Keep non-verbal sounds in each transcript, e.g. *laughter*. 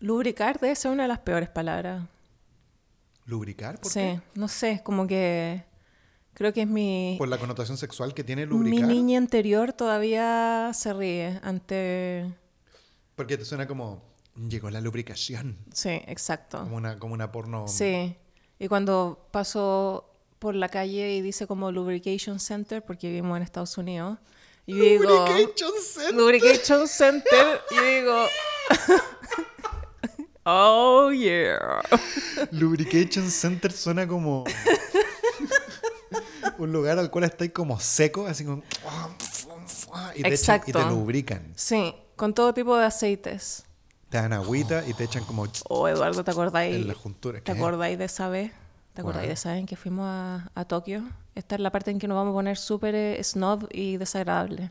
Lubricar debe ser una de las peores palabras. ¿Lubricar? ¿Por sí, qué? no sé, como que creo que es mi... Por la connotación sexual que tiene Mi lubricar. niña interior todavía se ríe ante... Porque te suena como, llegó la lubricación. Sí, exacto. Como una, como una porno. Sí. Y cuando paso por la calle y dice como Lubrication Center, porque vivimos en Estados Unidos, y digo... Lubrication Center. Lubrication Center, y digo... *laughs* oh, yeah. *laughs* Lubrication Center suena como *laughs* un lugar al cual estáis como seco, así como... Y te, echan- y te lubrican. Sí, con todo tipo de aceites. Te dan agüita y te echan como... Oh, Eduardo, ¿te acordáis? En la juntura, ¿Te acordáis de esa vez? ¿Te acordáis ¿Cuál? de esa vez en que fuimos a, a Tokio? Esta es la parte en que nos vamos a poner súper eh, snob y desagradable.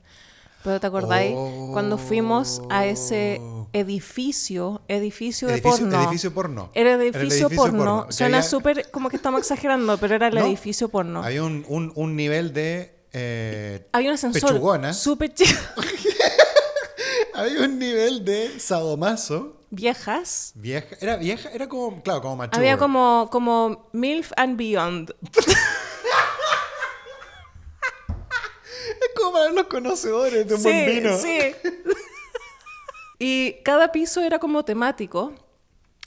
Pero ¿te acordáis cuando fuimos a ese Oh. edificio, edificio de Edificio, porno? edificio porno. Era el Era el edificio, edificio porno. porno, Suena había- súper como que estamos exagerando, pero era el *laughs* No, edificio porno. Había un, un, un nivel de... eh, Había un ascensor Pechugona. súper chico. *laughs* Había un nivel de sadomaso. Viejas. Vieja, era vieja, era como, claro, como mature. Había como, como MILF and Beyond. *laughs* Es como para los conocedores de un buen vino. Sí. *laughs* y cada piso era como temático.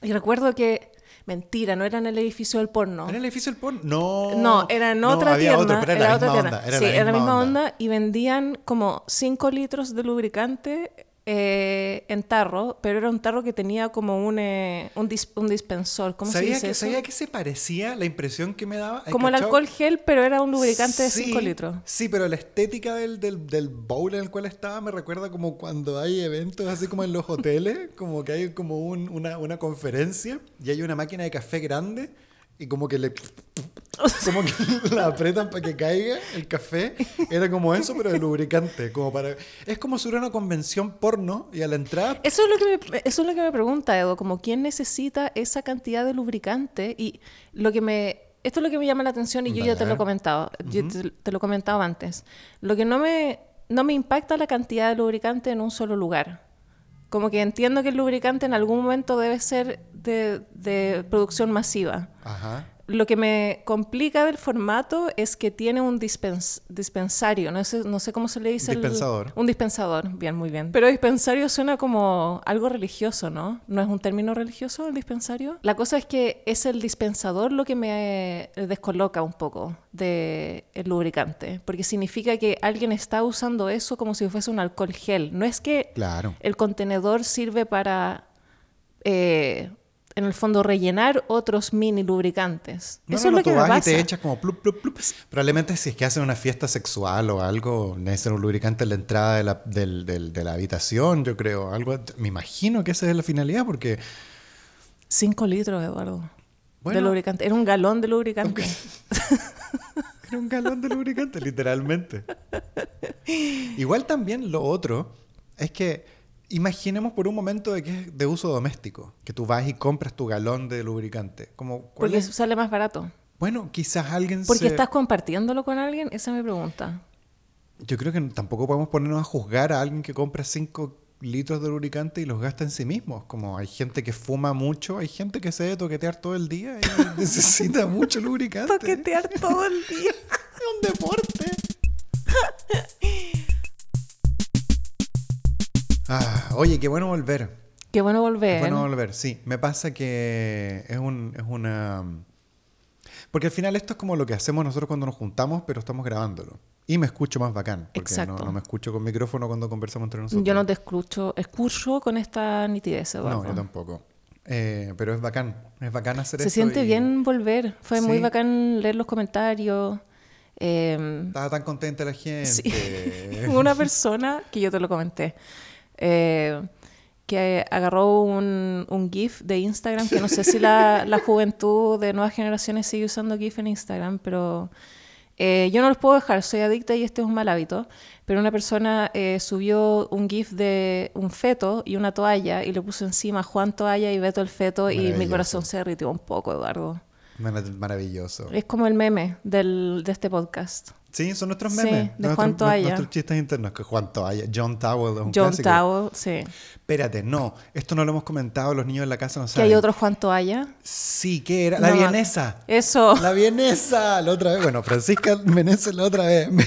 Y recuerdo que, mentira, no era en el edificio del porno. ¿Era el edificio del porno? No. No, era en otra había tienda. otro, era, la otra misma tienda. onda. Era sí, la era la misma misma onda. onda. y vendían como 5 litros de lubricante eh, en tarro, pero era un tarro que tenía como un, eh, un, dis- un dispensor. ¿Cómo se ¿Sabía dice que, eso? ¿Sabía que se parecía la impresión que me daba? ¿Has Como el cachado? alcohol gel, pero era un lubricante de Sí, 5 litros. Sí, pero la estética del, del, del bowl en el cual estaba me recuerda como cuando hay eventos así como en los hoteles, como que hay como un- una, una conferencia y hay una máquina de café grande y como que le... *laughs* Como que la apretan para que caiga el café. Era como eso, pero de lubricante. Como para, es como si hubiera una convención porno y a la entrada Eso es lo que me, eso es lo que me pregunta, Edo, como quién necesita esa cantidad de lubricante y lo que me esto es lo que me llama la atención y yo ya te lo he comentado, yo te, te lo he comentado antes. Lo que no me no me impacta la cantidad de lubricante en un solo lugar. Como que entiendo que el lubricante en algún momento debe ser de, de producción masiva. Ajá. Lo que me complica del formato es que tiene un dispens- dispensario, no sé, no sé cómo se le dice. el- Dispensador. un dispensador, bien, muy bien. Pero dispensario suena como algo religioso, ¿no? ¿No es un término religioso el dispensario? La cosa es que es el dispensador lo que me eh, descoloca un poco del lubricante, porque significa que alguien está usando eso como si fuese un alcohol gel. No es que Claro. el contenedor sirve para, eh, en el fondo, rellenar otros mini lubricantes. No, Eso no, no, es lo que tú me vas pasa. y te echas como plup, plup, plup. Probablemente si es que hacen una fiesta sexual o algo, necesitan un lubricante en la entrada de la, del- del- de la habitación, yo creo. Algo, me imagino que esa es la finalidad porque... Cinco litros, Eduardo. de Bueno. lubricante. Era un galón de lubricante. *laughs* Era un galón de lubricante, literalmente. *laughs* Igual también lo otro es que imaginemos por un momento de que es de uso doméstico, que tú vas y compras tu galón de lubricante. Como, ¿cuál Porque es? sale más barato. Bueno, quizás alguien Porque se... estás compartiéndolo con alguien, esa es mi pregunta. Yo creo que tampoco podemos ponernos a juzgar a alguien que compra 5 litros de lubricante y los gasta en sí mismos. Como hay gente que fuma mucho, hay gente que se debe toquetear todo el día y *laughs* necesita mucho lubricante. Toquetear todo el día. Oye, qué bueno volver. Qué bueno volver. Qué bueno volver, sí. Me pasa que es, un, es una... Porque al final esto es como lo que hacemos nosotros cuando nos juntamos, pero estamos grabándolo. Y me escucho más bacán. Porque no, Exacto. no me escucho con micrófono cuando conversamos entre nosotros. Yo no te escucho, escucho con esta nitidez, Eduardo. No, yo tampoco. Eh, pero es bacán. Es bacán hacer Se esto siente y bien volver. Fue muy Sí. bacán leer los comentarios. Eh, Estaba tan contenta la gente. Sí. *laughs* una persona, que yo te lo comenté, eh, que agarró un, un GIF de Instagram, que no sé si la, la *laughs* juventud de nuevas generaciones sigue usando GIF en Instagram, pero eh, yo no los puedo dejar, soy adicta y este es un mal hábito. Pero una persona eh, subió un GIF de un feto y una toalla y le puso encima Juan toalla y Beto el feto y mi corazón se derritió un poco, Eduardo. Mara- Maravilloso. Es como el meme del, de este podcast. Sí, son nuestros Sí, memes. de Juan Toalla. nuestros chistes internos. Que Juan Toalla. John Towell es un John clásico. Tao, sí. Espérate, no. Esto no lo hemos comentado. Los niños en la casa no Que saben. hay otro Juan Toalla. Sí, ¿qué era? La No, vienesa. Eso. La vienesa. La otra vez. Bueno, Francisca Meneses la otra vez. *laughs*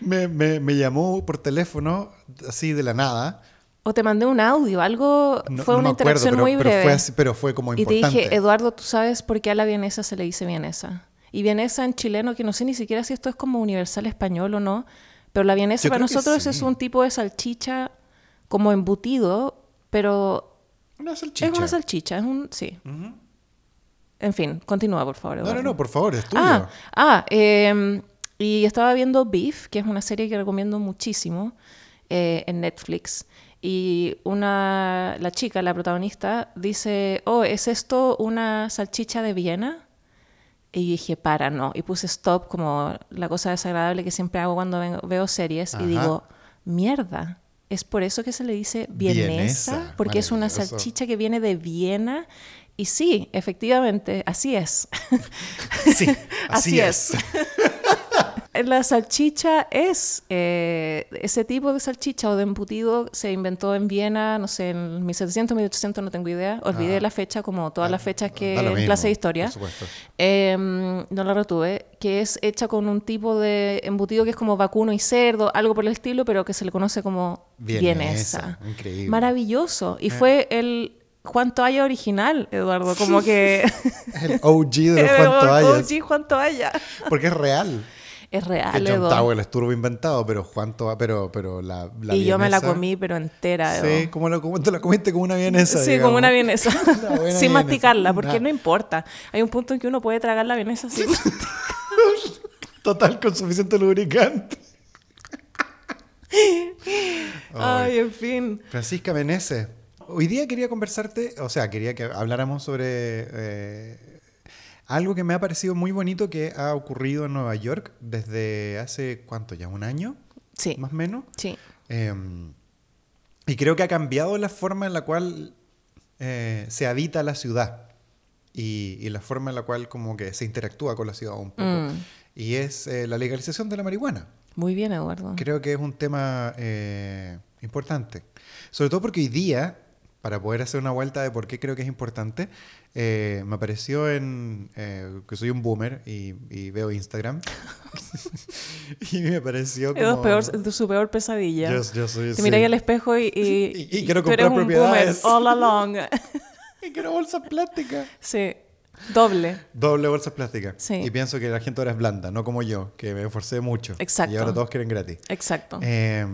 Me, me- me llamó por teléfono, así de la nada. O te mandé un audio, algo. No, fue no una acuerdo, interacción pero, muy pero breve. fue así- pero fue como y te importante. dije, Eduardo, ¿tú sabes por qué a la vienesa se le dice vienesa? Y vienesa en chileno, que no sé ni siquiera si esto es como universal español o no, pero la vienesa Yo para nosotros sí. es un tipo de salchicha como embutido, pero Una salchicha. es una salchicha, es un... Sí. En fin, continúa, por favor. No, no, no, por favor, es tuyo. Ah, ah eh, y estaba viendo Beef, que es una serie que recomiendo muchísimo eh, en Netflix. Y una, la chica, la protagonista, dice, oh, ¿es esto una salchicha de Viena? Y dije, para, no. Y puse stop como la cosa desagradable que siempre hago cuando ven- veo series. Ajá. Y digo, mierda, ¿es por eso que se le dice vienesa? Vienesa, Porque es una salchicha que viene de Viena. Y sí, efectivamente, así es. Sí, *laughs* así, Así es. *laughs* La salchicha es eh, ese tipo de salchicha o de embutido se inventó en Viena, no sé, en 1700, 1800, no tengo idea. Olvidé Ah. la fecha, como todas las fechas que en mismo, clase de historia. por supuesto. Eh, no la retuve, que es hecha con un tipo de embutido que es como vacuno y cerdo, algo por el estilo, pero que se le conoce como Vienesa, vienesa. increíble. Maravilloso. Y fue el Juan Toalla original, Eduardo, como que... *laughs* El OG de los *laughs* Juan. OG Juan Toalla. Porque es real. Es real, Que John Edo. Towell es turbo inventado, pero Toalla, pero, pero la, la y yo me la comí, pero entera. Sí, como, lo, como te la comiste como una vienesa. Sí, digamos. como una vienesa. Una *laughs* sin vienesa. masticarla, porque Nah. no importa. Hay un punto en que uno puede tragar la vienesa sin... *laughs* Total, con suficiente lubricante. Ay, en fin. Francisca Meneses, hoy día quería conversarte, o sea, quería que habláramos sobre eh, algo que me ha parecido muy bonito que ha ocurrido en Nueva York desde hace, ¿cuánto ya? ¿Un año? Sí, Más o menos. sí. Eh, y creo que ha cambiado la forma en la cual eh, se habita la ciudad y, y la forma en la cual como que se interactúa con la ciudad un poco. Mm. Y es eh, la legalización de la marihuana. Muy bien, Eduardo. Creo que es un tema eh, importante. Sobre todo porque hoy día, para poder hacer una vuelta de por qué creo que es importante, eh, me apareció en... eh, que soy un boomer y, y veo Instagram. *laughs* y me apareció como... Es peor, su peor pesadilla. Yo, yo soy... Te sí. miráis al espejo y... *laughs* Y, Y- y quiero tú eres comprar un boomer propiedades. all along. *laughs* Y quiero bolsas plásticas. sí, doble. Doble bolsas plásticas. Sí. Y pienso que la gente ahora es blanda, no como yo, que me esforcé mucho. Exacto. Y ahora todos quieren gratis. Exacto. Eh,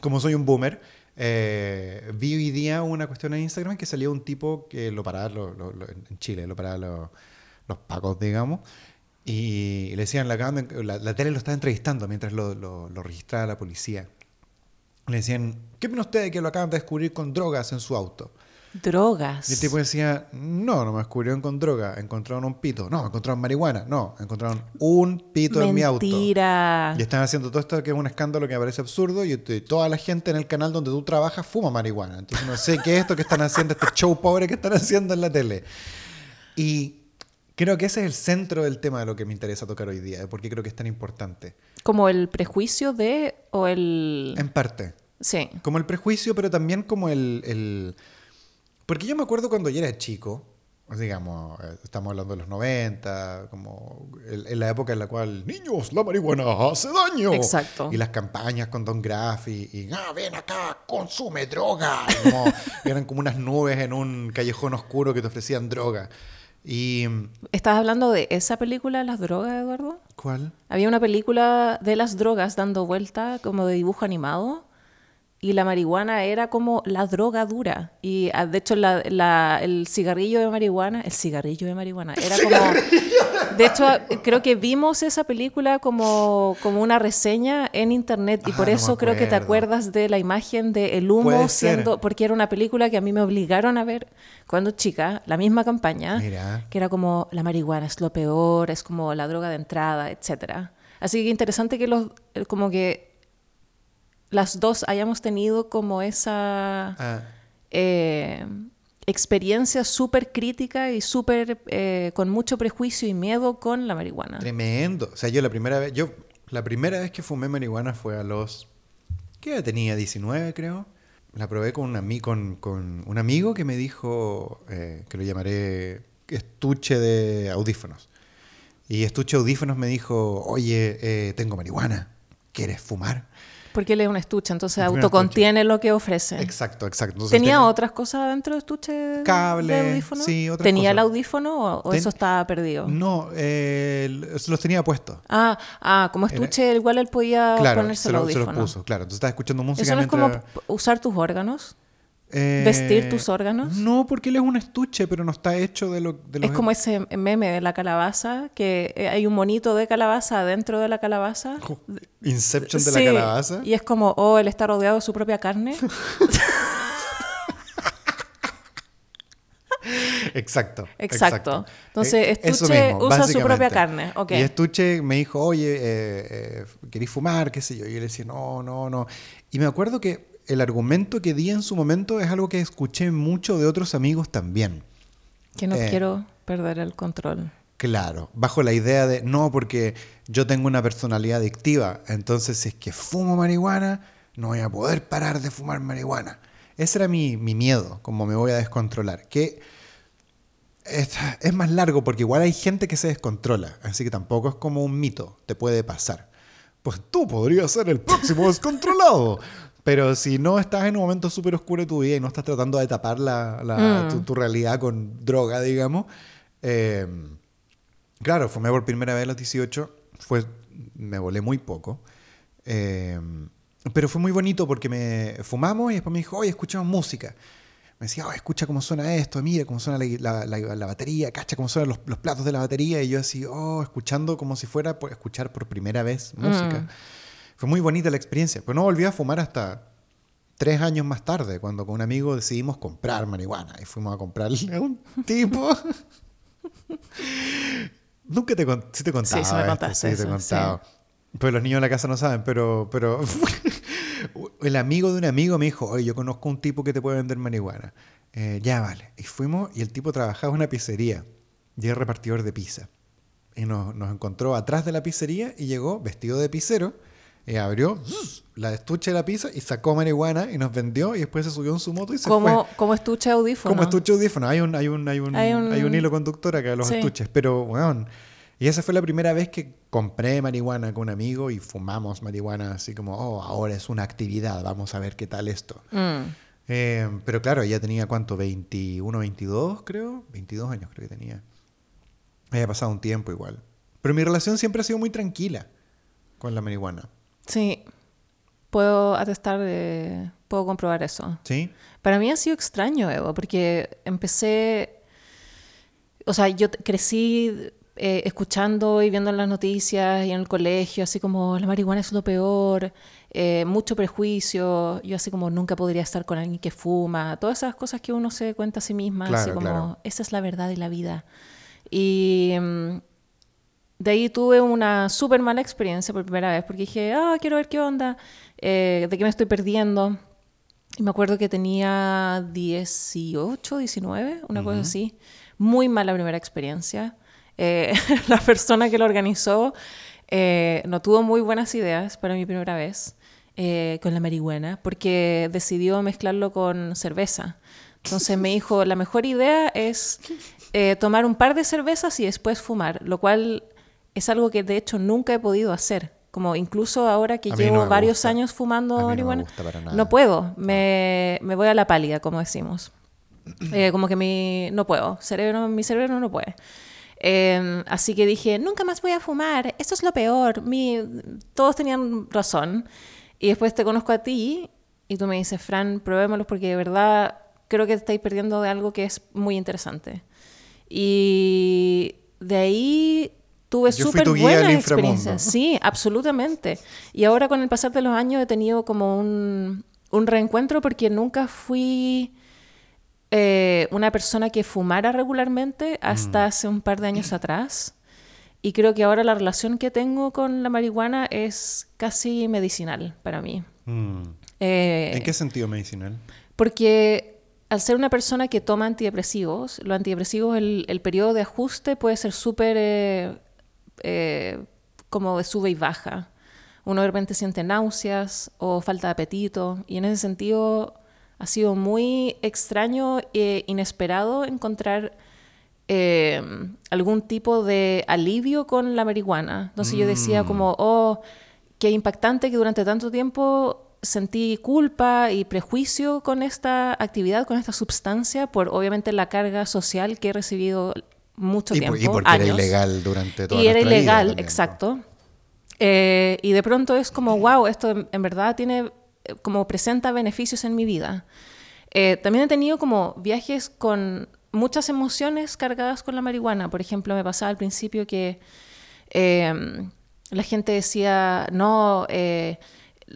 como soy un boomer, eh, vi hoy día una cuestión en Instagram que salía un tipo que lo paraba en Chile, lo paraban los, pacos, digamos, y le decían, la, la, la tele lo estaba entrevistando mientras lo registraba la policía. Le decían, ¿qué opina usted de que lo acaban de descubrir con drogas en su auto? Drogas. Y el tipo decía, no, no me descubrieron con droga, encontraron un pito. No, encontraron marihuana. No, encontraron un pito en mi auto. Mentira. Y están haciendo todo esto que es un escándalo que me parece absurdo y toda la gente en el canal donde tú trabajas fuma marihuana. Entonces no sé qué es esto que están haciendo, este show pobre que están haciendo en la tele. Y creo que ese es el centro del tema de lo que me interesa tocar hoy día, de por qué creo que es tan importante. Como el prejuicio de o el... En parte. Sí. Como el prejuicio, pero también como el, el- Porque yo me acuerdo cuando yo era chico, digamos, eh, estamos hablando de los 90, como en la época en la cual, niños, la marihuana hace daño. Exacto. Y las campañas con Don Graff y, y, ah, ven acá, consume droga. Como- *laughs* eran como unas nubes en un callejón oscuro que te ofrecían droga. Y... ¿Estás hablando de esa película, Las Drogas, Eduardo? ¿Cuál? Había una película de las drogas dando vuelta como de dibujo animado y la marihuana era como la droga dura. Y ah, de hecho la- la- el cigarrillo de marihuana, el cigarrillo de marihuana, era como... De hecho, creo que vimos esa película como, como una reseña en internet y Ah, por no me eso creo que te acuerdas de la imagen de el humo siendo... Porque era una película que a mí me obligaron a ver cuando chica, la misma campaña Mira. que era como la marihuana es lo peor, es como la droga de entrada, etcétera. Así que interesante que los eh, como que las dos hayamos tenido como esa Ah, eh, experiencia súper crítica y súper eh, con mucho prejuicio y miedo con la marihuana. Tremendo. O sea, yo la primera vez, yo la primera vez que fumé marihuana fue a los, ¿qué edad tenía? 19 creo. La probé con un, con, con un amigo que me dijo, eh, que lo llamaré estuche de audífonos. Y estuche de audífonos me dijo, oye, tengo marihuana, ¿quieres fumar? Porque él es un estuche, entonces autocontiene lo que ofrece. Exacto, exacto. Entonces ¿Tenía otras cosas dentro del estuche Cable, de audífono? sí, otras ¿Tenía el audífono o, o Ten- eso estaba perdido? No, eh, los tenía puestos. Ah, ah, como Era- estuche, igual él podía Claro, ponerse se, el lo- se audífono. los puso, claro. Entonces estaba escuchando música ¿Eso no es como usar tus órganos? Eh, vestir tus órganos? No, porque él es un estuche, pero no está hecho de lo de los- Es como ese meme de la calabaza, que eh, hay un monito de calabaza adentro de la calabaza. Inception de Sí, la calabaza. Y es como, oh, él está rodeado de su propia carne. *laughs* Exacto, Exacto. Entonces, Eh, Estuche usa su propia carne, ok. Y Estuche me dijo, oye, eh, eh, ¿querés fumar? ¿Qué sé yo? Y yo le decía, no, no, no. Y me acuerdo que el argumento que di en su momento es algo que escuché mucho de otros amigos también. que no Eh. quiero perder el control. Claro, bajo la idea de, no, porque yo tengo una personalidad adictiva, entonces si es que fumo marihuana, no voy a poder parar de fumar marihuana. Ese era mi, mi miedo, como me voy a descontrolar. Que es, es más largo porque igual hay gente que se descontrola, así que tampoco es como un mito, te puede pasar. Pues tú podrías ser el próximo descontrolado. Pero si no estás en un momento súper oscuro de tu vida y no estás tratando de tapar la, la- Mm. tu, tu realidad con droga, digamos, eh, Claro, fumé por primera vez a los 18, fue, me volé muy poco, eh, pero fue muy bonito porque me fumamos y después me dijo, oye, escuchamos música. Me decía, oye, escucha cómo suena esto, mira cómo suena la, la- la- la batería, cacha cómo suenan los, los platos de la batería, y yo así, oh, escuchando como si fuera por escuchar por primera vez música. Mm. Fue muy bonita la experiencia, pero no volví a fumar hasta tres años más tarde, cuando con un amigo decidimos comprar marihuana y fuimos a comprarle *laughs* a un tipo. *laughs* Nunca te, con- sí te contaba. Sí, sí me esto, contaste sí te contado. Pues los niños de la casa no saben, pero, pero *laughs* el amigo de un amigo me dijo, oye, yo conozco un tipo que te puede vender marihuana. Eh, ya, vale. Y fuimos y el tipo trabajaba en una pizzería y era repartidor de pizza. Y nos, nos encontró atrás de la pizzería y llegó vestido de pizzero. Y abrió zzz, la estuche de la pizza y sacó marihuana y nos vendió y después se subió en su moto y se Como, fue. como estuche audífono. Como estuche audífono. Hay un, hay un, hay un, Hay un- hay un hilo conductor acá los Sí. estuches. Pero, weón. Y esa fue la primera vez que compré marihuana con un amigo y fumamos marihuana así como, oh, ahora es una actividad, vamos a ver qué tal esto. Mm. Eh, pero claro, ella tenía cuánto, 21, 22 creo, 22 años creo que tenía. Había pasado un tiempo igual. Pero mi relación siempre ha sido muy tranquila con la marihuana. Sí, puedo atestar, de- puedo comprobar eso. ¿Sí? Para mí ha sido extraño, Evo, porque empecé, o sea, yo crecí eh, escuchando y viendo en las noticias y en el colegio, así como la marihuana es lo peor, eh, mucho prejuicio, yo así como nunca podría estar con alguien que fuma, todas esas cosas que uno se cuenta a sí misma, así Claro, como claro. esa es la verdad y la vida. Y mm, de ahí tuve una súper mala experiencia por primera vez, porque dije, ah, quiero ver qué onda, eh, de qué me estoy perdiendo. Y me acuerdo que tenía 18, 19, una cosa así. Muy mala primera experiencia. Eh, *laughs* la persona que lo organizó eh, no tuvo muy buenas ideas para mi primera vez eh, con la marihuana, porque decidió mezclarlo con cerveza. Entonces me dijo, la mejor idea es tomar un par de cervezas y después fumar, lo cual es algo que de hecho nunca he podido hacer. Como incluso ahora que no llevo varios gusta. años fumando no marihuana, puedo, me, me voy a la pálida, como decimos. *clears throat* Eh, como que mi, no puedo, cerebro, mi cerebro no puede. Eh, así que dije, nunca más voy a fumar, esto es lo peor. Mi, todos tenían razón. Y después te conozco a ti y tú me dices, Fran, probémoslos porque de verdad creo que te estáis perdiendo de algo que es muy interesante. Y de ahí tuve súper buenas experiencias. Sí, absolutamente. Y ahora con el pasar de los años he tenido como un, un reencuentro porque nunca fui eh, una persona que fumara regularmente hasta hace un par de años atrás. Y creo que ahora la relación que tengo con la marihuana es casi medicinal para mí. Mm. Eh, ¿En qué sentido medicinal? porque al ser una persona que toma antidepresivos, los antidepresivos, el, el periodo de ajuste puede ser súper eh, eh, como de sube y baja. Uno de repente siente náuseas o falta de apetito y en ese sentido ha sido muy extraño e inesperado encontrar eh, algún tipo de alivio con la marihuana. Entonces yo decía Mm. como, oh, qué impactante que durante tanto tiempo sentí culpa y prejuicio con esta actividad, con esta sustancia, por obviamente la carga social que he recibido mucho Y, tiempo. y porque era años. ilegal durante toda Y era vida ilegal, también, exacto. Eh, y de pronto es como, wow, esto en, verdad tiene, eh, como presenta beneficios en mi vida. Eh, también he tenido como viajes con muchas emociones cargadas con la marihuana. Por ejemplo, me pasaba al principio que eh, la gente decía, no,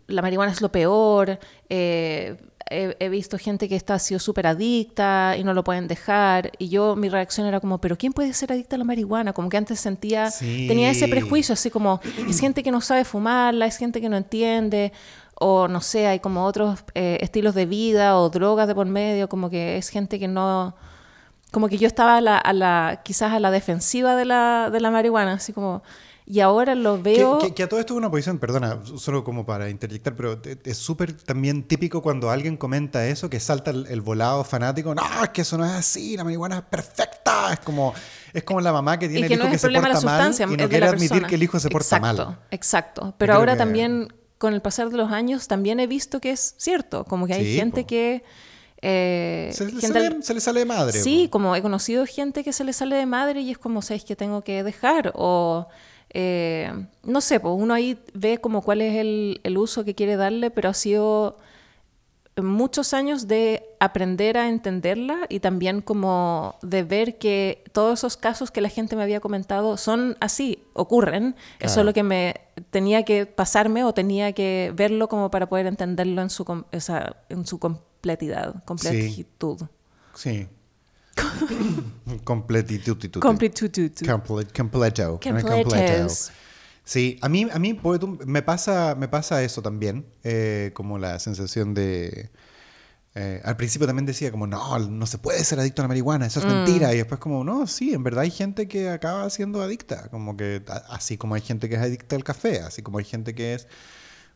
la marihuana es lo peor. eh, he, he visto gente que está, ha sido súper adicta y no lo pueden dejar. Y yo, mi reacción era como, ¿pero quién puede ser adicta a la marihuana? Como que antes sentía, Sí. tenía ese prejuicio, así como, es gente que no sabe fumarla, es gente que no entiende. O no sé, hay como otros eh, estilos de vida o drogas de por medio, como que es gente que no, como que yo estaba a la, a la- quizás a la defensiva de la, de la marihuana, así como, y ahora lo Que, veo... que- que a todo esto es una posición, perdona, solo como para interjectar, pero es súper también típico cuando alguien comenta eso, que salta el, el volado fanático, no, es que eso no es así, la marihuana es perfecta, es como, es como la mamá que tiene y el que hijo no que es se el de porta la mal y no quiere admitir que el hijo se porta exacto, mal. Exacto, pero creo ahora que- también, con el pasar de los años, también he visto que es cierto, como que hay Sí, gente po. que... eh, Se, le sale, al- se le sale de madre. Sí, po. como he conocido gente que se le sale de madre y es como, ¿sabes que tengo que dejar? O, eh, no sé, pues uno ahí ve como cuál es el, el uso que quiere darle, pero ha sido muchos años de aprender a entenderla y también como de ver que todos esos casos que la gente me había comentado son así, ocurren. Eso es lo que me tenía que pasarme o tenía que verlo como para poder entenderlo en su, esa- en su completidad, completitud. Sí. *coughs* Completitud. Completitud. Comple- completo. Completos. Sí, a mí, a mí me, pasa, me pasa eso también, eh, como la sensación de... eh, al principio también decía como, no, no se puede ser adicto a la marihuana, eso es mentira. Y después como, no, sí, en verdad hay gente que acaba siendo adicta, como que así como hay gente que es adicta al café, así como hay gente que es...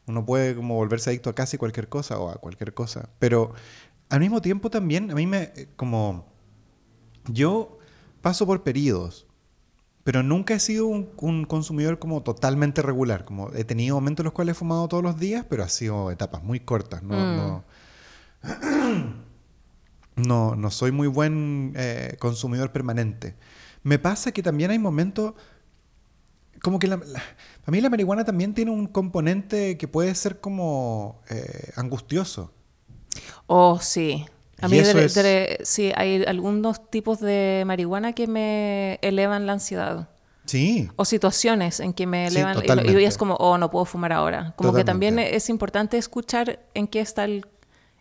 Uno puede como volverse adicto a casi cualquier cosa o a cualquier cosa. Pero al mismo tiempo también, a mí me... eh, como... Yo paso por periodos, pero nunca he sido un, un consumidor como totalmente regular. Como he tenido momentos en los cuales he fumado todos los días, pero ha sido etapas muy cortas. No, no, *clears throat* no, no soy muy buen eh, consumidor permanente. Me pasa que también hay momentos como que la, la- para mí la marihuana también tiene un componente que puede ser como eh, angustioso. Oh, sí. A Y mí de- es- de- sí, hay algunos tipos de marihuana que me elevan la ansiedad. Sí, O situaciones en que me Sí, elevan y lo- y, totalmente. es como, oh, no puedo fumar ahora. Como que también Totalmente. es importante escuchar en qué está el,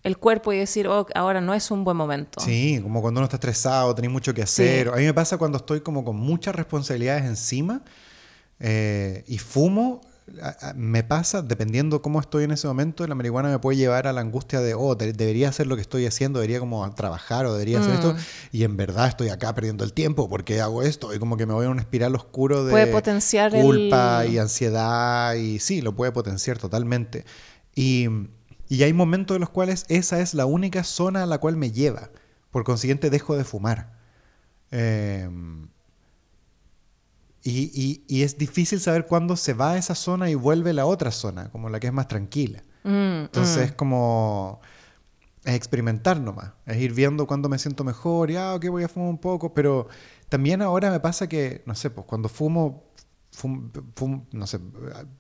el cuerpo y decir, oh, ahora no es un buen momento. Sí, como cuando uno está estresado, tenés mucho que hacer. A mí me pasa cuando estoy como con muchas responsabilidades encima eh, y fumo. Me pasa, dependiendo cómo estoy en ese momento, la marihuana me puede llevar a la angustia de, oh, de- debería hacer lo que estoy haciendo, debería como trabajar o debería hacer esto. Mm. Y en verdad estoy acá perdiendo el tiempo porque hago esto. Y como que me voy a una espiral oscuro de Puede potenciar el- culpa y ansiedad. Y sí, lo puede potenciar totalmente. Y, y hay momentos en los cuales esa es la única zona a la cual me lleva. Por consiguiente, dejo de fumar. Eh, y, y- y es difícil saber cuándo se va a esa zona y vuelve a la otra zona, como la que es más tranquila. Mm, Entonces mm. es como... Es experimentar nomás. Es ir viendo cuándo me siento mejor y, ah, ok, voy a fumar un poco. Pero también ahora me pasa que, no sé, pues cuando fumo, fum- fum- no sé,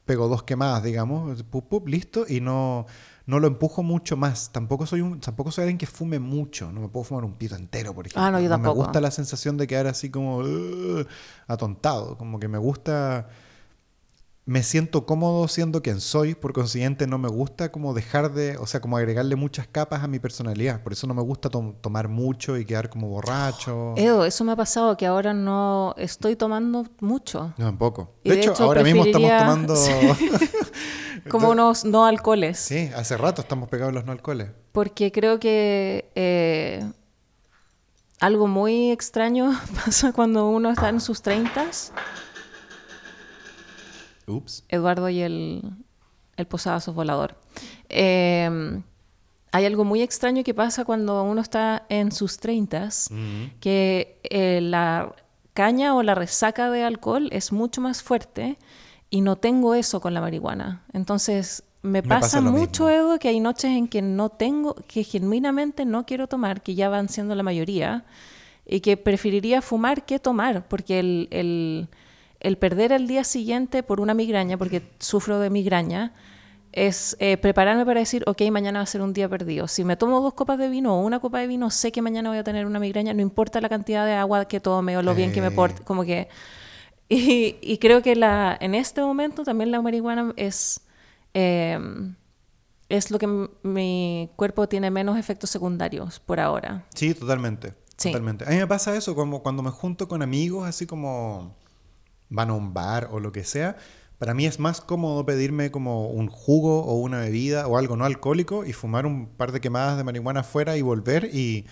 pego dos quemadas, digamos, pup, pup, listo, y no, no lo empujo mucho más. Tampoco soy, un, tampoco soy alguien que fume mucho. No me puedo fumar un pito entero, por ejemplo. Ah, no, yo me tampoco. gusta la sensación de quedar así como atontado. Como que me gusta me siento cómodo siendo quien soy, por consiguiente no me gusta como dejar de, o sea, como agregarle muchas capas a mi personalidad, por eso no me gusta tom- tomar mucho y quedar como borracho. Edo, eso me ha pasado que ahora no estoy tomando mucho. No, tampoco. De, de hecho, hecho, ahora mismo estamos tomando... *laughs* *laughs* Como unos no alcoholes. sí, hace rato estamos pegados los no alcoholes. Porque creo que eh, algo muy extraño *laughs* pasa cuando uno está en sus treintas. Eduardo y el, el posavasos volador. Eh, hay algo muy extraño que pasa cuando uno está en sus treintas, que eh, la caña o la resaca de alcohol es mucho más fuerte y no tengo eso con la marihuana. Entonces me, Me pasa, mucho, mismo. Edo, que hay noches en que no tengo, que genuinamente no quiero tomar, que ya van siendo la mayoría, y que preferiría fumar que tomar, porque el, el, el perder el día siguiente por una migraña, porque sufro de migraña, es eh, prepararme para decir, ok, mañana va a ser un día perdido. Si me tomo dos copas de vino o una copa de vino, sé que mañana voy a tener una migraña, no importa la cantidad de agua que tome o lo bien que me porte, como que... Y, y creo que la, en este momento también la marihuana es, eh, es lo que mi cuerpo tiene menos efectos secundarios por ahora. Sí, totalmente. Sí. Totalmente. A mí me pasa eso como cuando me junto con amigos, así como van a un bar o lo que sea. Para mí es más cómodo pedirme como un jugo o una bebida o algo no alcohólico y fumar un par de quemadas de marihuana afuera y volver y,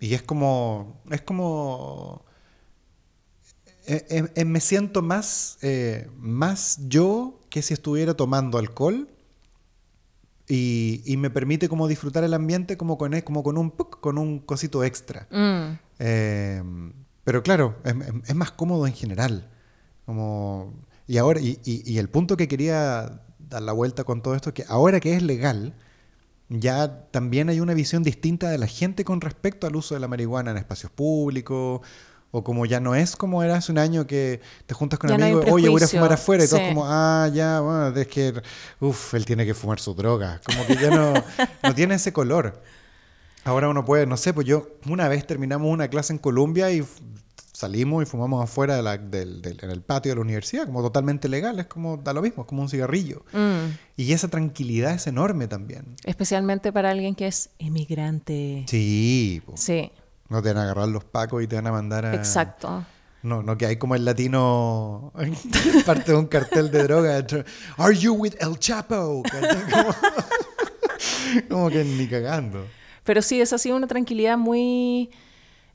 y es como es como eh, eh, eh, me siento más eh, más yo que si estuviera tomando alcohol y, y me permite como disfrutar el ambiente como con, como con un con un cosito extra. Mm, Eh, pero claro, es, más cómodo en general. Como, y ahora, y, y- y el punto que quería dar la vuelta con todo esto es que ahora que es legal, ya también hay una visión distinta de la gente con respecto al uso de la marihuana en espacios públicos. O como ya no es como era hace un año que te juntas con Ya no hay amigos, un oye, voy a fumar afuera y todo sí. como, ah, ya, bueno, es que, uff, él tiene que fumar su droga. Como que ya no, *laughs* no tiene ese color. Ahora uno puede, no sé, pues yo una vez terminamos una clase en Colombia y salimos y fumamos afuera de la- del, del- en el patio de la universidad, como totalmente legal, es como, da lo mismo, es como un cigarrillo. mm. Y esa tranquilidad es enorme también. Especialmente para alguien que es inmigrante. Sí, po. Sí, no te van a agarrar los pacos y te van a mandar a... exacto. No, no que hay como el latino *laughs* parte de un cartel de droga. Are you with El Chapo? *laughs* Como que ni cagando. Pero sí, es así una tranquilidad muy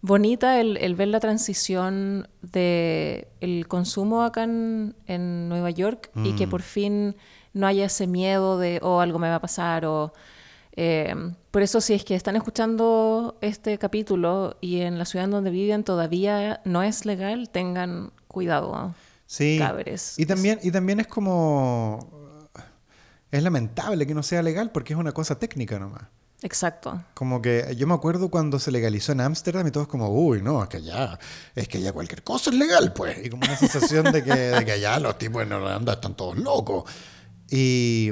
bonita el, el ver la transición de el consumo acá en, en Nueva York y que por fin no haya ese miedo de, oh, algo me va a pasar o... eh, por eso si es que están escuchando este capítulo y en la ciudad en donde viven todavía no es legal, tengan cuidado. Sí. Cabres. Y también, y también es como. Es lamentable que no sea legal porque es una cosa técnica nomás. Exacto. Como que yo me acuerdo cuando se legalizó en Ámsterdam y todos como, uy, no, es que allá, es que allá cualquier cosa es legal, pues. Y como una sensación de que, de que allá los tipos en Holanda están todos locos. Y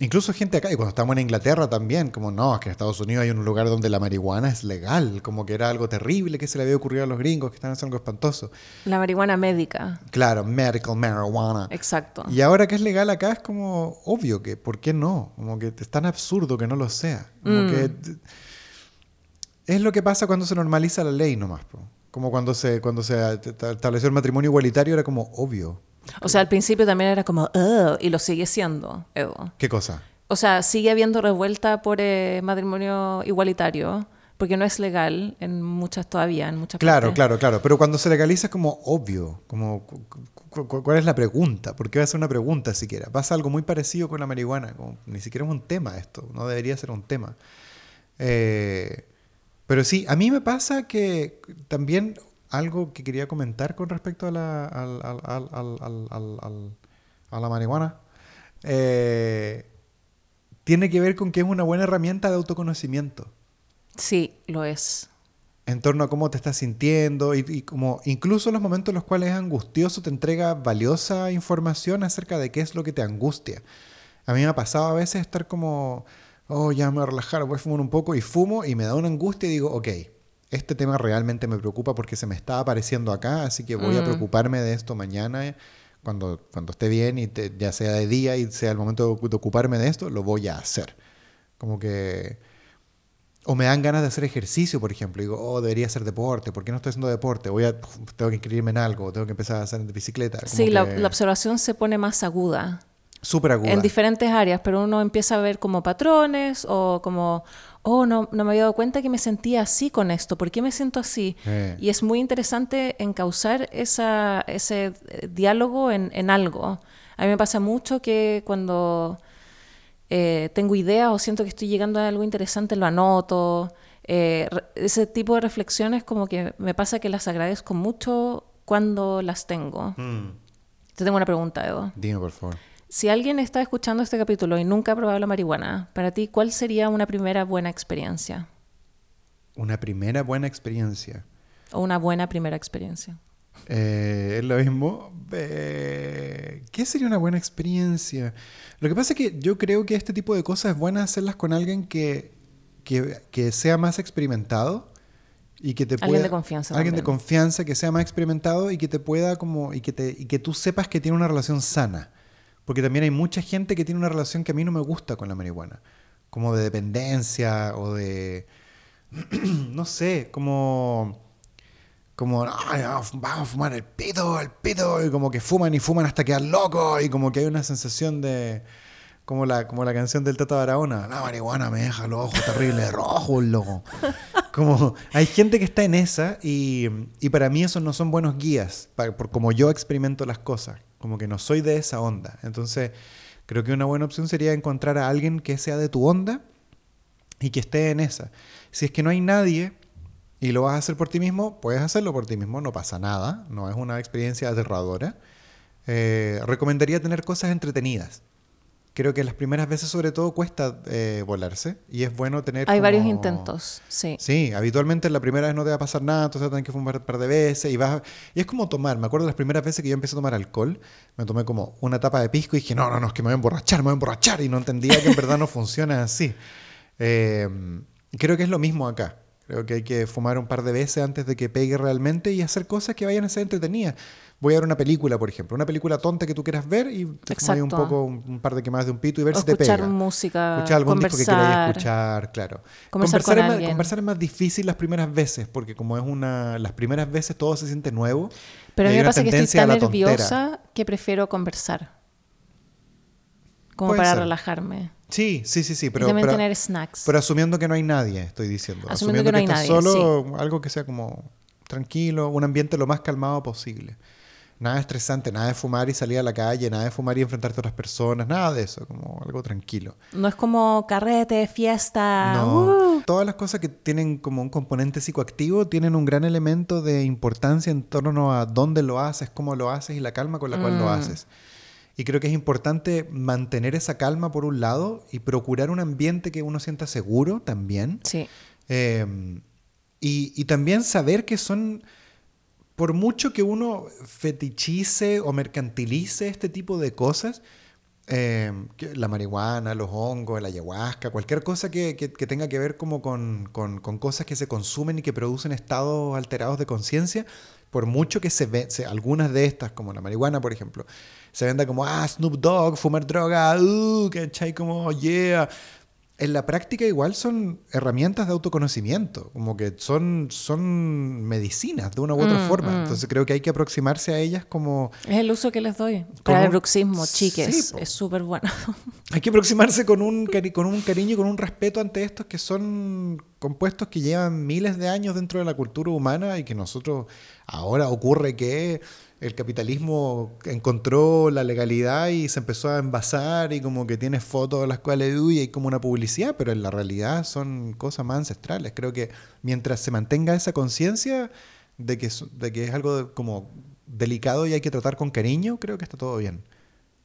incluso gente acá, y cuando estábamos en Inglaterra también, como no, es que en Estados Unidos hay un lugar donde la marihuana es legal, como que era algo terrible que se le había ocurrido a los gringos, que estaban haciendo algo espantoso. La marihuana médica. Claro, medical marijuana. Exacto. Y ahora que es legal acá es como obvio que, ¿por qué no? Como que es tan absurdo que no lo sea. Como Mm. que es lo que pasa cuando se normaliza la ley nomás. po. Como cuando se, cuando se estableció el matrimonio igualitario era como obvio. O sea, al principio también era como, "Ugh", y lo sigue siendo, Edo. ¿Qué cosa? O sea, sigue habiendo revuelta por eh, matrimonio igualitario, porque no es legal en muchas todavía, en muchas Claro, partes. claro, claro. Pero cuando se legaliza es como obvio. Como, cu- cu- cu- ¿Cuál es la pregunta? ¿Por qué va a ser una pregunta siquiera? Pasa algo muy parecido con la marihuana. Como, ni siquiera es un tema esto. No debería ser un tema. Eh, pero sí, a mí me pasa que también algo que quería comentar con respecto a la, al- al- al- a la marihuana eh, tiene que ver con que es una buena herramienta de autoconocimiento Sí, lo es. en torno a cómo te estás sintiendo y, y como incluso los momentos en los cuales es angustioso te entrega valiosa información acerca de qué es lo que te angustia. A mí me ha pasado a veces estar como, oh, ya me voy a relajar, voy a fumar un poco y fumo y me da una angustia y digo, ok, este tema realmente me preocupa porque se me está apareciendo acá, así que voy a Mm. preocuparme de esto mañana cuando, cuando esté bien y te- ya sea de día y sea el momento de ocuparme de esto, lo voy a hacer. Como que... O me dan ganas de hacer ejercicio, por ejemplo. Digo, oh, debería hacer deporte. ¿Por qué no estoy haciendo deporte? Voy a, tengo que inscribirme en algo. Tengo que empezar a hacer bicicleta. Como Sí, la, la observación se pone más aguda. Súper aguda. en diferentes áreas, pero uno empieza a ver como patrones o como, oh, no, no me había dado cuenta que me sentía así con esto, ¿por qué me siento así? Eh. Y es muy interesante encauzar esa, ese eh, diálogo en, en algo. A mí me pasa mucho que cuando eh, tengo ideas o siento que estoy llegando a algo interesante, lo anoto. Eh, ese tipo de reflexiones como que me pasa que las agradezco mucho cuando las tengo. Mm. Te tengo una pregunta, Edo. Dime, por favor. Si alguien está escuchando este capítulo y nunca ha probado la marihuana, para ti, ¿cuál sería una primera buena experiencia? Una primera buena experiencia. O una buena primera experiencia. Eh, es lo mismo. Eh, ¿Qué sería una buena experiencia? Lo que pasa es que yo creo que este tipo de cosas es buena hacerlas con alguien que, que, que sea más experimentado y que te Alguien pueda- de confianza Alguien de confianza que sea más experimentado y que te pueda como y que te y que tú sepas que tiene una relación sana. Porque también hay mucha gente que tiene una relación que a mí no me gusta con la marihuana, como de dependencia o de *clears throat* no sé, como como, "Ay, vamos vamos a fumar el pito, el pito, y como que fuman y fuman hasta quedar locos, y como que hay una sensación de, como la, como la canción del Tata Barahona, la marihuana me deja los ojos terribles rojos, loco. Como, hay gente que está en esa, y, y para mí esos no son buenos guías, pa- por como yo experimento las cosas, como que no soy de esa onda. Entonces, creo que una buena opción sería encontrar a alguien que sea de tu onda, y que esté en esa. Si es que no hay nadie y lo vas a hacer por ti mismo, puedes hacerlo por ti mismo, no pasa nada, no es una experiencia aterradora. Eh, recomendaría tener cosas entretenidas. Creo que las primeras veces sobre todo cuesta eh, volarse y es bueno tener... Hay varios como- intentos, sí. Sí, habitualmente la primera vez no te va a pasar nada, entonces tener que fumar un par de veces y vas... Y es como tomar, me acuerdo las primeras veces que yo empecé a tomar alcohol, me tomé como una tapa de pisco y dije, no, no, no, es que me voy a emborrachar, me voy a emborrachar y no entendía que en verdad no *laughs* funciona así. Eh, creo que es lo mismo acá. Creo que hay que fumar un par de veces antes de que pegue realmente y hacer cosas que vayan a ser entretenidas. Voy a ver una película, por ejemplo, una película tonta que tú quieras ver y te un poco, un, un par de quemadas de un pito y ver O si te escuchar pega. música, Escuchar algún disco que queráis conversar. escuchar, claro. Conversar con es más, alguien. conversar es más difícil las primeras veces, porque como es una. Las primeras veces todo se siente nuevo. Pero a mí me pasa que estoy tan nerviosa que prefiero conversar. Como para ser. relajarme. Sí, sí, sí, sí. Pero, también pero, tener snacks. pero asumiendo que no hay nadie, estoy diciendo. Asumiendo que no hay estás nadie, solo, algo que sea como tranquilo, un ambiente lo más calmado posible. Nada estresante, nada de fumar y salir a la calle, nada de fumar y enfrentarte a otras personas, nada de eso, como algo tranquilo. No es como carrete, fiesta. No. uh. Todas las cosas que tienen como un componente psicoactivo tienen un gran elemento de importancia en torno a dónde lo haces, cómo lo haces y la calma con la cual lo Mm. haces. Y creo que es importante mantener esa calma por un lado y procurar un ambiente que uno sienta seguro también. Sí. Eh, y, y también saber que son, por mucho que uno fetichice o mercantilice este tipo de cosas, eh, la marihuana, los hongos, la ayahuasca, cualquier cosa que, tenga que ver como con, cosas que se consumen y que producen estados alterados de conciencia, por mucho que se ve, algunas de estas, como la marihuana, por ejemplo, se venda como, ah, Snoop Dogg, fumar droga, uh, ¿cachai? Como, yeah. En la práctica igual son herramientas de autoconocimiento, como que son, son medicinas de una u otra Mm, forma. mm. Entonces creo que hay que aproximarse a ellas como... Es el uso que les doy. Para el bruxismo, chiques. es súper bueno. *laughs* Hay que aproximarse con un, con un cariño y con un respeto ante estos que son compuestos que llevan miles de años dentro de la cultura humana y que nosotros ahora ocurre que el capitalismo encontró la legalidad y se empezó a envasar y como que tiene fotos las cuales uy, hay como una publicidad, pero en la realidad son cosas más ancestrales. Creo que mientras se mantenga esa conciencia de que, es- algo como delicado y hay que tratar con cariño, creo que está todo bien.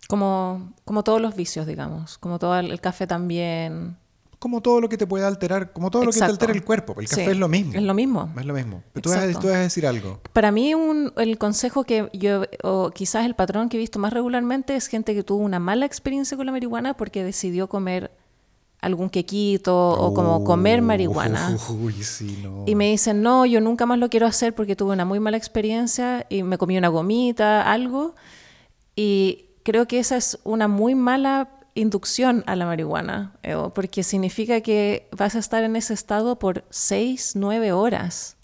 Como, como todos los vicios, digamos. Como todo el café también. Como todo lo que te puede alterar, como todo lo que te Exacto. altera el cuerpo. El café Sí, es lo mismo. Es lo mismo. Es lo mismo. Pero tú vas, a, Exacto. tú vas a decir algo. Para mí un, el consejo que yo, o quizás el patrón que he visto más regularmente es gente que tuvo una mala experiencia con la marihuana porque decidió comer algún quequito o como comer marihuana. Uy, sí, no. Y me dicen, no, yo nunca más lo quiero hacer porque tuve una muy mala experiencia y me comí una gomita, algo. Y creo que esa es una muy mala inducción a la marihuana, porque significa que vas a estar en ese estado por seis, nueve horas.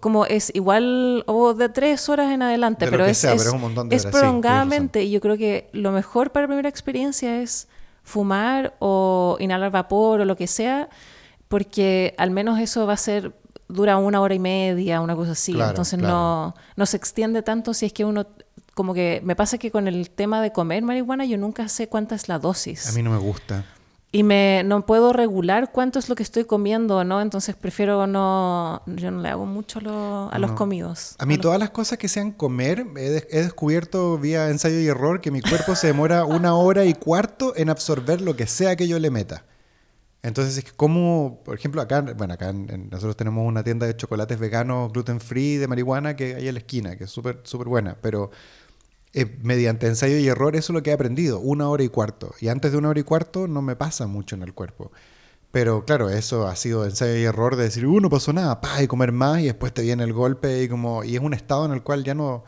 como es igual o de tres horas en adelante, pero, es, sea, es, pero es un montón de es horas, sí, prolongadamente y yo creo que lo mejor para la primera experiencia es fumar o inhalar vapor o lo que sea, porque al menos eso va a ser dura una hora y media, una cosa así, Claro, entonces claro. no no se extiende tanto si es que uno como que me pasa que con el tema de comer marihuana yo nunca sé cuánta es la dosis. A mí no me gusta. Y me, no puedo regular cuánto es lo que estoy comiendo, ¿no? Entonces prefiero no... Yo no le hago mucho lo- a los No. comidos. A mí los- todas las cosas que sean comer, he, des- he descubierto vía ensayo y error que mi cuerpo se demora *laughs* una hora y cuarto en absorber lo que sea que yo le meta. Entonces es que como, por ejemplo, acá, bueno, acá en- en- nosotros tenemos una tienda de chocolates veganos, gluten free, de marihuana que hay en la esquina, que es súper, súper buena, pero eh, mediante ensayo y error eso es lo que he aprendido, una hora y cuarto. Y antes de una hora y cuarto no me pasa mucho en el cuerpo. Pero claro, eso ha sido ensayo y error de decir, uh, no pasó nada, pa, y comer más, y después te viene el golpe, y como, y es un estado en el cual ya no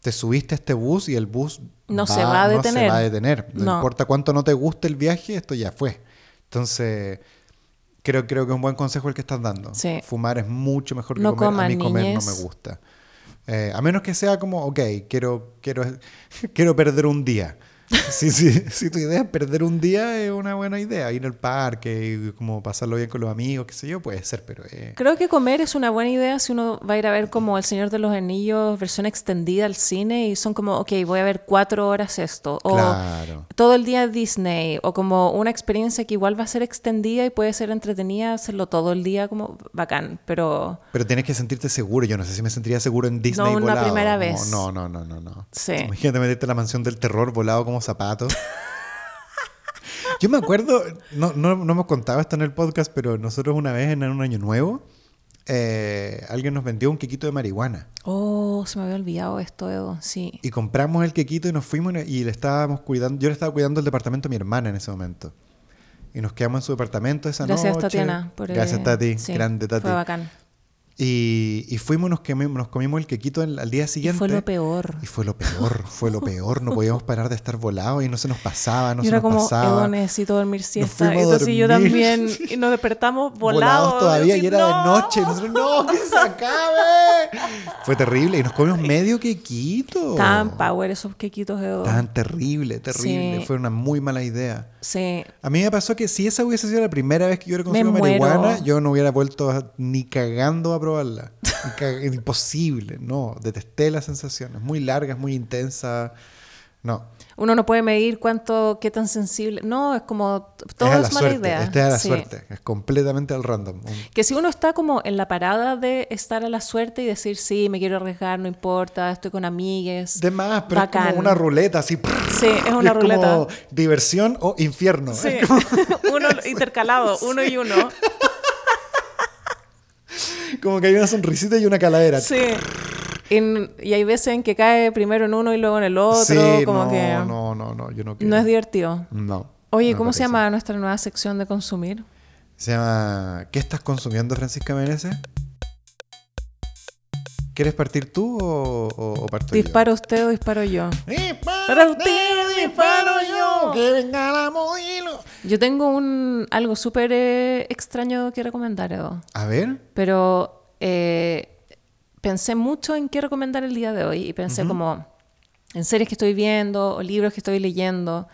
te subiste a este bus y el bus No se va a No detener. se va a detener. No, No. importa cuánto no te guste el viaje, esto ya fue. Entonces, creo, creo que es un buen consejo el que estás dando. Sí. Fumar es mucho mejor que No comer. a mí comer niñez. no me gusta. Eh, a menos que sea como, ok, quiero, quiero, *laughs* quiero perder un día. *laughs* Si, si, si tu idea es perder un día, es una buena idea. Ir al parque y como pasarlo bien con los amigos, qué sé yo, puede ser, pero... eh, Creo que comer es una buena idea si uno va a ir a ver como El Señor de los Anillos, versión extendida al cine, y son como, ok, voy a ver cuatro horas esto. O Claro. todo el día Disney, o como una experiencia que igual va a ser extendida y puede ser entretenida, hacerlo todo el día como bacán, pero Pero tienes que sentirte seguro. Yo no sé si me sentiría seguro en Disney una volado. primera No, vez. No, no, no, no, no. Sí. Imagínate meterte en la mansión del terror volado como zapatos. Yo me acuerdo, no, no, no hemos contado esto en el podcast, pero nosotros una vez en un año nuevo, eh, alguien nos vendió un quequito de marihuana. Oh, se me había olvidado esto, Edo. Sí. Y compramos el quequito y nos fuimos y le estábamos cuidando, yo le estaba cuidando el departamento a mi hermana en ese momento. Y nos quedamos en su departamento esa Gracias, noche. Tatiana. Por, Gracias, Tati. sí, Grande, Tati. Fue bacán. Y, y fuimos, nos comimos, nos comimos el quequito el- al día Y siguiente. fue lo peor. Y fue lo peor, fue lo peor. No podíamos *laughs* parar de estar volados y no se nos pasaba, no y se era nos como, pasaba. Edo, necesito dormir siesta. Entonces yo dormir. también. Y *laughs* nos despertamos volados. todavía así, y era "No". de noche. Y nosotros, no, que se acabe. *laughs* Fue terrible. Y nos comimos medio quequito. Tan power esos quequitos, Edo. Tan terrible, terrible. Sí. Fue una muy mala idea. Sí. A mí me pasó que si esa hubiese sido la primera vez que yo hubiera consumido marihuana, yo no hubiera vuelto a- ni cagando a probarla. *laughs* Imposible, no. Detesté la sensación. Es muy larga, es muy intensa. No. Uno no puede medir cuánto, qué tan sensible. No, es como. Todo es es, mala suerte. idea. Este es a la Sí. suerte. Es completamente al random. Que si uno está como en la parada de estar a la suerte y decir, sí, me quiero arriesgar, no importa, estoy con amigues. De más, pero es como una ruleta así. Sí, es una Y ruleta. como diversión o infierno. Sí, Es como, *laughs* uno intercalado, *laughs* uno y uno. Como que hay una sonrisita y una caladera. Sí. En- y hay veces en que cae primero en uno y luego en el otro, Sí, como no, que no, no, no, yo no no quiero. es divertido. No. Oye, no ¿cómo se llama nuestra nueva sección de consumir? Se llama ¿Qué estás consumiendo, Francisca Meneses? ¿Quieres partir tú o, o, o parto yo? ¿Disparo usted o disparo yo? Dispara Para usted, disparo disparo yo, yo. que venga la modelo. Yo tengo un algo súper eh, extraño que recomendar, Edo. A ver, Pero eh, pensé mucho en qué recomendar el día de hoy y pensé como en series que estoy viendo o libros que estoy leyendo.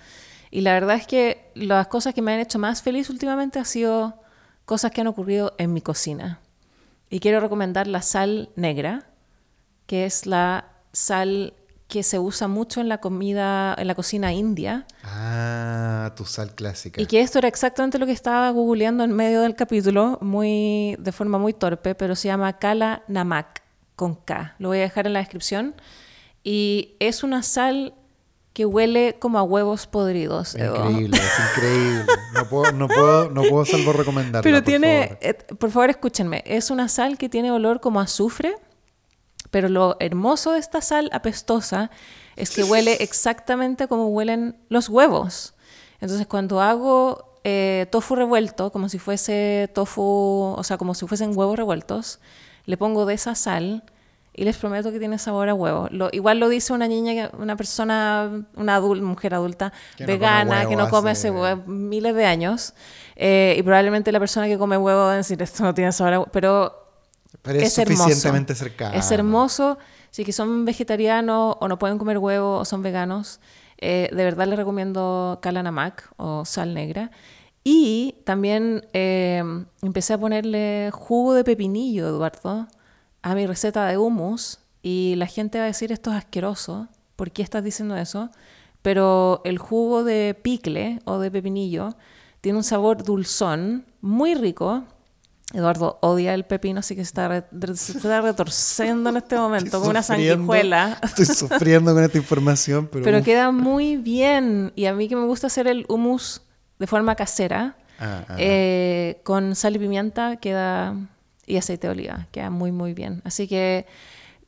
Y la verdad es que las cosas que me han hecho más feliz últimamente han sido cosas que han ocurrido en mi cocina. Y quiero recomendar la sal negra, que es la sal que se usa mucho en la comida, en la cocina india. ah, tu sal clásica. Y que esto era exactamente lo que estaba googleando en medio del capítulo, muy, de forma muy torpe, pero se llama Kala Namak, con K. Lo voy a dejar en la descripción. Y es una sal que huele como a huevos podridos. Edo. Increíble, es increíble. No puedo, no puedo, no puedo salvo recomendarla. Pero por tiene, favor. eh, por favor escúchenme, es una sal que tiene olor como a azufre, pero lo hermoso de esta sal apestosa es que huele exactamente como huelen los huevos. Entonces cuando hago eh, tofu revuelto, como si fuese tofu, o sea, como si fuesen huevos revueltos, le pongo de esa sal y les prometo que tiene sabor a huevo. Lo- igual lo dice una niña, una persona, una mujer adulta Que no come vegana, que huevo no come hace- hace hue- miles de años. Eh, y probablemente la persona que come huevo va a decir, esto no tiene sabor a huevo. Pero Pero es, hermoso. suficientemente cercano. Es hermoso. Si que son vegetarianos o no pueden comer huevo o son veganos, eh, de verdad les recomiendo Kalanamak o sal negra. Y también eh, empecé a ponerle jugo de pepinillo, Eduardo, a mi receta de hummus. Y la gente va a decir esto es asqueroso. ¿Por qué estás diciendo eso? Pero el jugo de picle o de pepinillo tiene un sabor dulzón, muy rico. Eduardo odia el pepino, así que se está, re- se está retorciendo en este momento como una sanguijuela. Estoy sufriendo con esta información, pero... Pero uf. queda muy bien. Y a mí que me gusta hacer el hummus de forma casera, Ah, ah. eh, con sal y pimienta, queda y aceite de oliva, queda muy, muy bien. Así que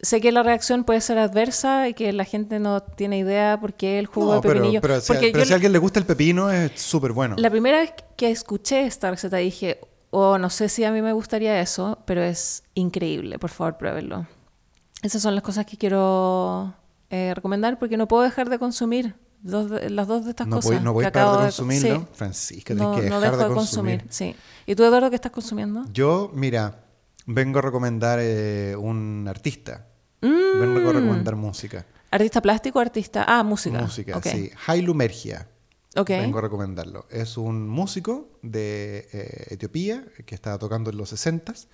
sé que la reacción puede ser adversa y que la gente no tiene idea por qué el jugo No, de pepinillo. pero si, pero yo si a alguien le gusta el pepino, es súper bueno. la primera vez que escuché esta receta dije, oh, no sé si a mí me gustaría eso, pero es increíble, por favor, pruébenlo. Esas son las cosas que quiero eh, recomendar porque no puedo dejar de consumir dos de- las dos de estas No cosas. voy- no voy que a parar de acabo consumirlo. sí. Francisca, no, que no dejo de de consumir. consumir. Sí. ¿Y tú, Eduardo, qué estás consumiendo? Yo, mira, vengo a recomendar eh, un artista. Vengo a Mm. recomendar música. ¿Artista plástico o artista? Ah, música. Música, Ok. sí. Hailu Vengo a recomendarlo. Es un músico de eh, Etiopía que estaba tocando en los 60s,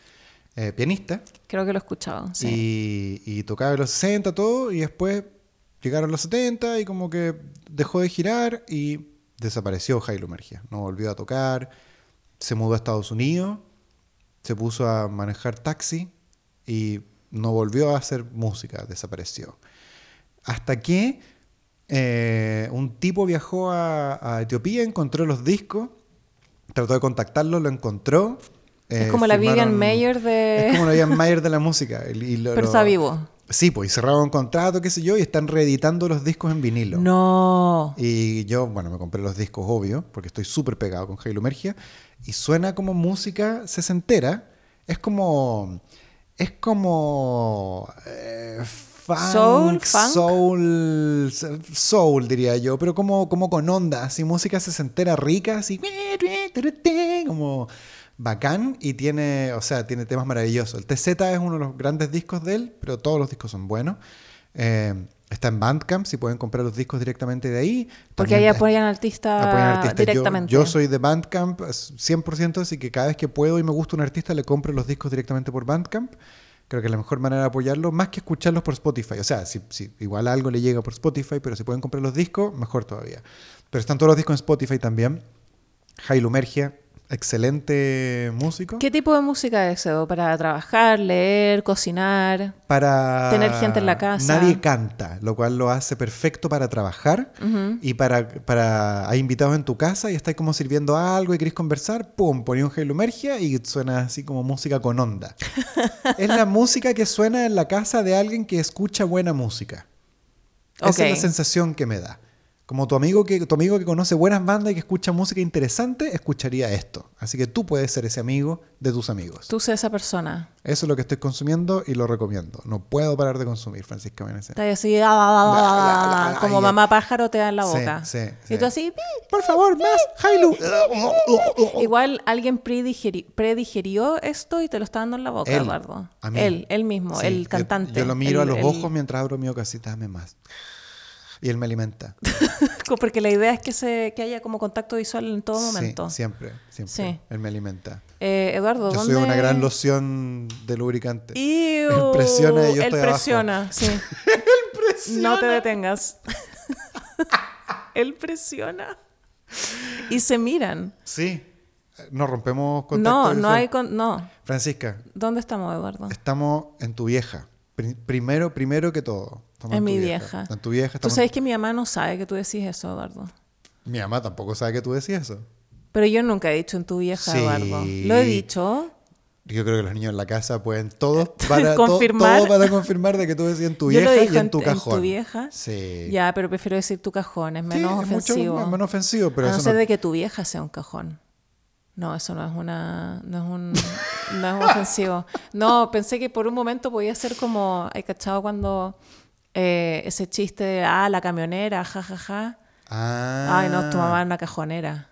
eh, pianista, Creo que lo he escuchado. Sí. y, y tocaba en los 60 todo, y después llegaron los 70 y como que dejó de girar y desapareció Hailu Mergia. No volvió a tocar, se mudó a Estados Unidos, se puso a manejar taxi y no volvió a hacer música, desapareció. Hasta que eh, un tipo viajó a, a Etiopía, encontró los discos, trató de contactarlo, lo encontró. Es eh, como la Vivian Mayer de... Es como la Vivian Mayer de la música. y- y lo- *laughs* Pero está vivo. Sí, pues y cerraron un contrato, qué sé yo, y están reeditando los discos en vinilo. No. Y yo, bueno, me compré los discos, obvio, porque estoy súper pegado con Halo Mergia. Y suena como música sesentera. Es como. Es como. eh, funk, Soul, soul. Soul, diría yo. Pero como, como con onda, así, música sesentera rica, así. Como bacán y tiene, o sea, tiene temas maravillosos. El TZ es uno de los grandes discos de él, pero todos los discos son buenos. Eh, está en Bandcamp, si pueden comprar los discos directamente de ahí. Porque También ahí apoyan al artista, artistas. Yo- directamente. Yo, soy de Bandcamp es 100%, así que cada vez que puedo y me gusta un artista, le compro los discos directamente por Bandcamp. Creo que la mejor manera de apoyarlo, más que escucharlos por Spotify. O sea, si, igual algo le llega por Spotify, pero si pueden comprar los discos, mejor todavía. Pero están todos los discos en Spotify también. Jailu Mergia, excelente músico. ¿Qué tipo de música es, Edo? ¿Para trabajar, leer, cocinar? para Tener gente en la casa. Nadie canta, lo cual lo hace perfecto para trabajar y para, para hay invitados en tu casa y estás como sirviendo algo y querés conversar, pum, poní un Mergia y suena así como música con onda. *laughs* es la música que suena en la casa de alguien que escucha buena música. Esa es la sensación que me da. Como tu amigo, que, tu amigo que conoce buenas bandas y que escucha música interesante, escucharía esto. Así que tú puedes ser ese amigo de tus amigos. Tú sé esa persona. Eso es lo que estoy consumiendo y lo recomiendo. No puedo parar de consumir, Francisca Menezes. Estás así, ah, ah, ah, ah, ah, la, como y- mamá pájaro te da en la Sí, boca. sí, Y sí. tú así. Por favor, más, Hailu. Igual alguien predigeri- predigerió esto y te lo está dando en la boca, Él, Eduardo. a mí. Él, él mismo, el yo- cantante. Yo, lo miro el- a los el- ojos mientras abro mi casita, dame más. Y él me alimenta. *laughs* Porque la idea es que, se, que haya como contacto visual en todo Sí, momento. siempre, siempre. Sí. Él me alimenta. Eh, Eduardo, Yo ¿dónde...? soy una gran loción de lubricante. Iu, *laughs* Él presiona y yo él estoy abajo. presiona, sí. *laughs* No te detengas. él presiona. Y se miran. Sí. No rompemos contacto. No, no hay... Con, no. Francisca, ¿Dónde estamos, Eduardo? estamos en tu vieja. Pri- primero, primero que todo. Estamos En mi vieja. En tu vieja. Tú sabes que mi mamá no sabe que tú decís eso, Eduardo. Mi mamá tampoco sabe que tú decías eso. Pero yo nunca he dicho en tu vieja, Sí. Eduardo. Lo he dicho. Yo creo que los niños en la casa pueden todos *laughs* para Confirmar. todos van a confirmar de que tú decías en tu *laughs* vieja y en en- tu en tu cajón. vieja. Sí. Ya, pero prefiero decir tu cajón, es Sí, menos es mucho ofensivo. más- menos ofensivo, pero a no ser no- de que tu vieja sea un cajón. No, eso no es una, no es un, *laughs* no es ofensivo. No, pensé que por un momento podía ser como, ¿hay cachado cuando eh, ese chiste de, ah, la camionera, ja, ja, ja? Ah. Ay, no, tu mamá es una cajonera.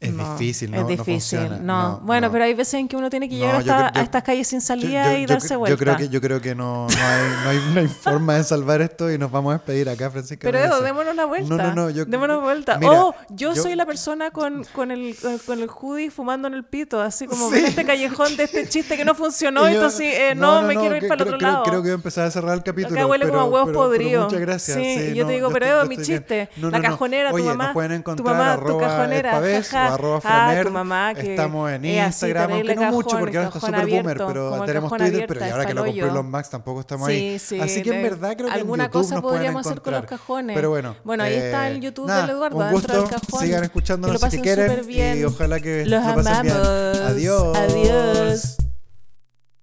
Es no, difícil, ¿no? Es no difícil, funciona. no. No, Bueno, no. pero hay veces en que uno tiene que llegar hasta- yo- a estas calles sin salida yo- y darse vuelta. Yo creo que, yo creo que no, no, hay, no, hay, hay *laughs* forma de salvar esto y nos vamos a despedir acá, Francisca. Pero dice. démonos una vuelta. No, no, no. Yo, démonos vuelta. Mira, oh, yo, soy la persona con, con, el, con, el hoodie fumando en el pito, así como Sí. en este callejón de este chiste que no funcionó, *laughs* entonces eh, no, me quiero ir que para el otro creo- lado. Creo que voy a empezar a cerrar el capítulo. Acá huele pero, como a huevos podridos. muchas gracias. Sí, yo te digo, pero mi chiste, la cajonera, tu mamá, tu mamá, tu cajonera, arroba Ah, tu mamá que Estamos en así, Instagram, aunque no mucho, porque ahora está súper boomer, pero tenemos Twitter, pero y ahora que lo palollo. Elon Musk tampoco estamos Sí, ahí. sí, Así que en verdad creo que en alguna YouTube cosa nos podríamos hacer con los cajones. Pero bueno. Bueno, ahí está el eh, YouTube nada, del Eduardo, un dentro del gusto. cajón. Sigan Que escuchándonos lo si quieren y ojalá que Los lo pasen bien. amamos. Adiós. Adiós.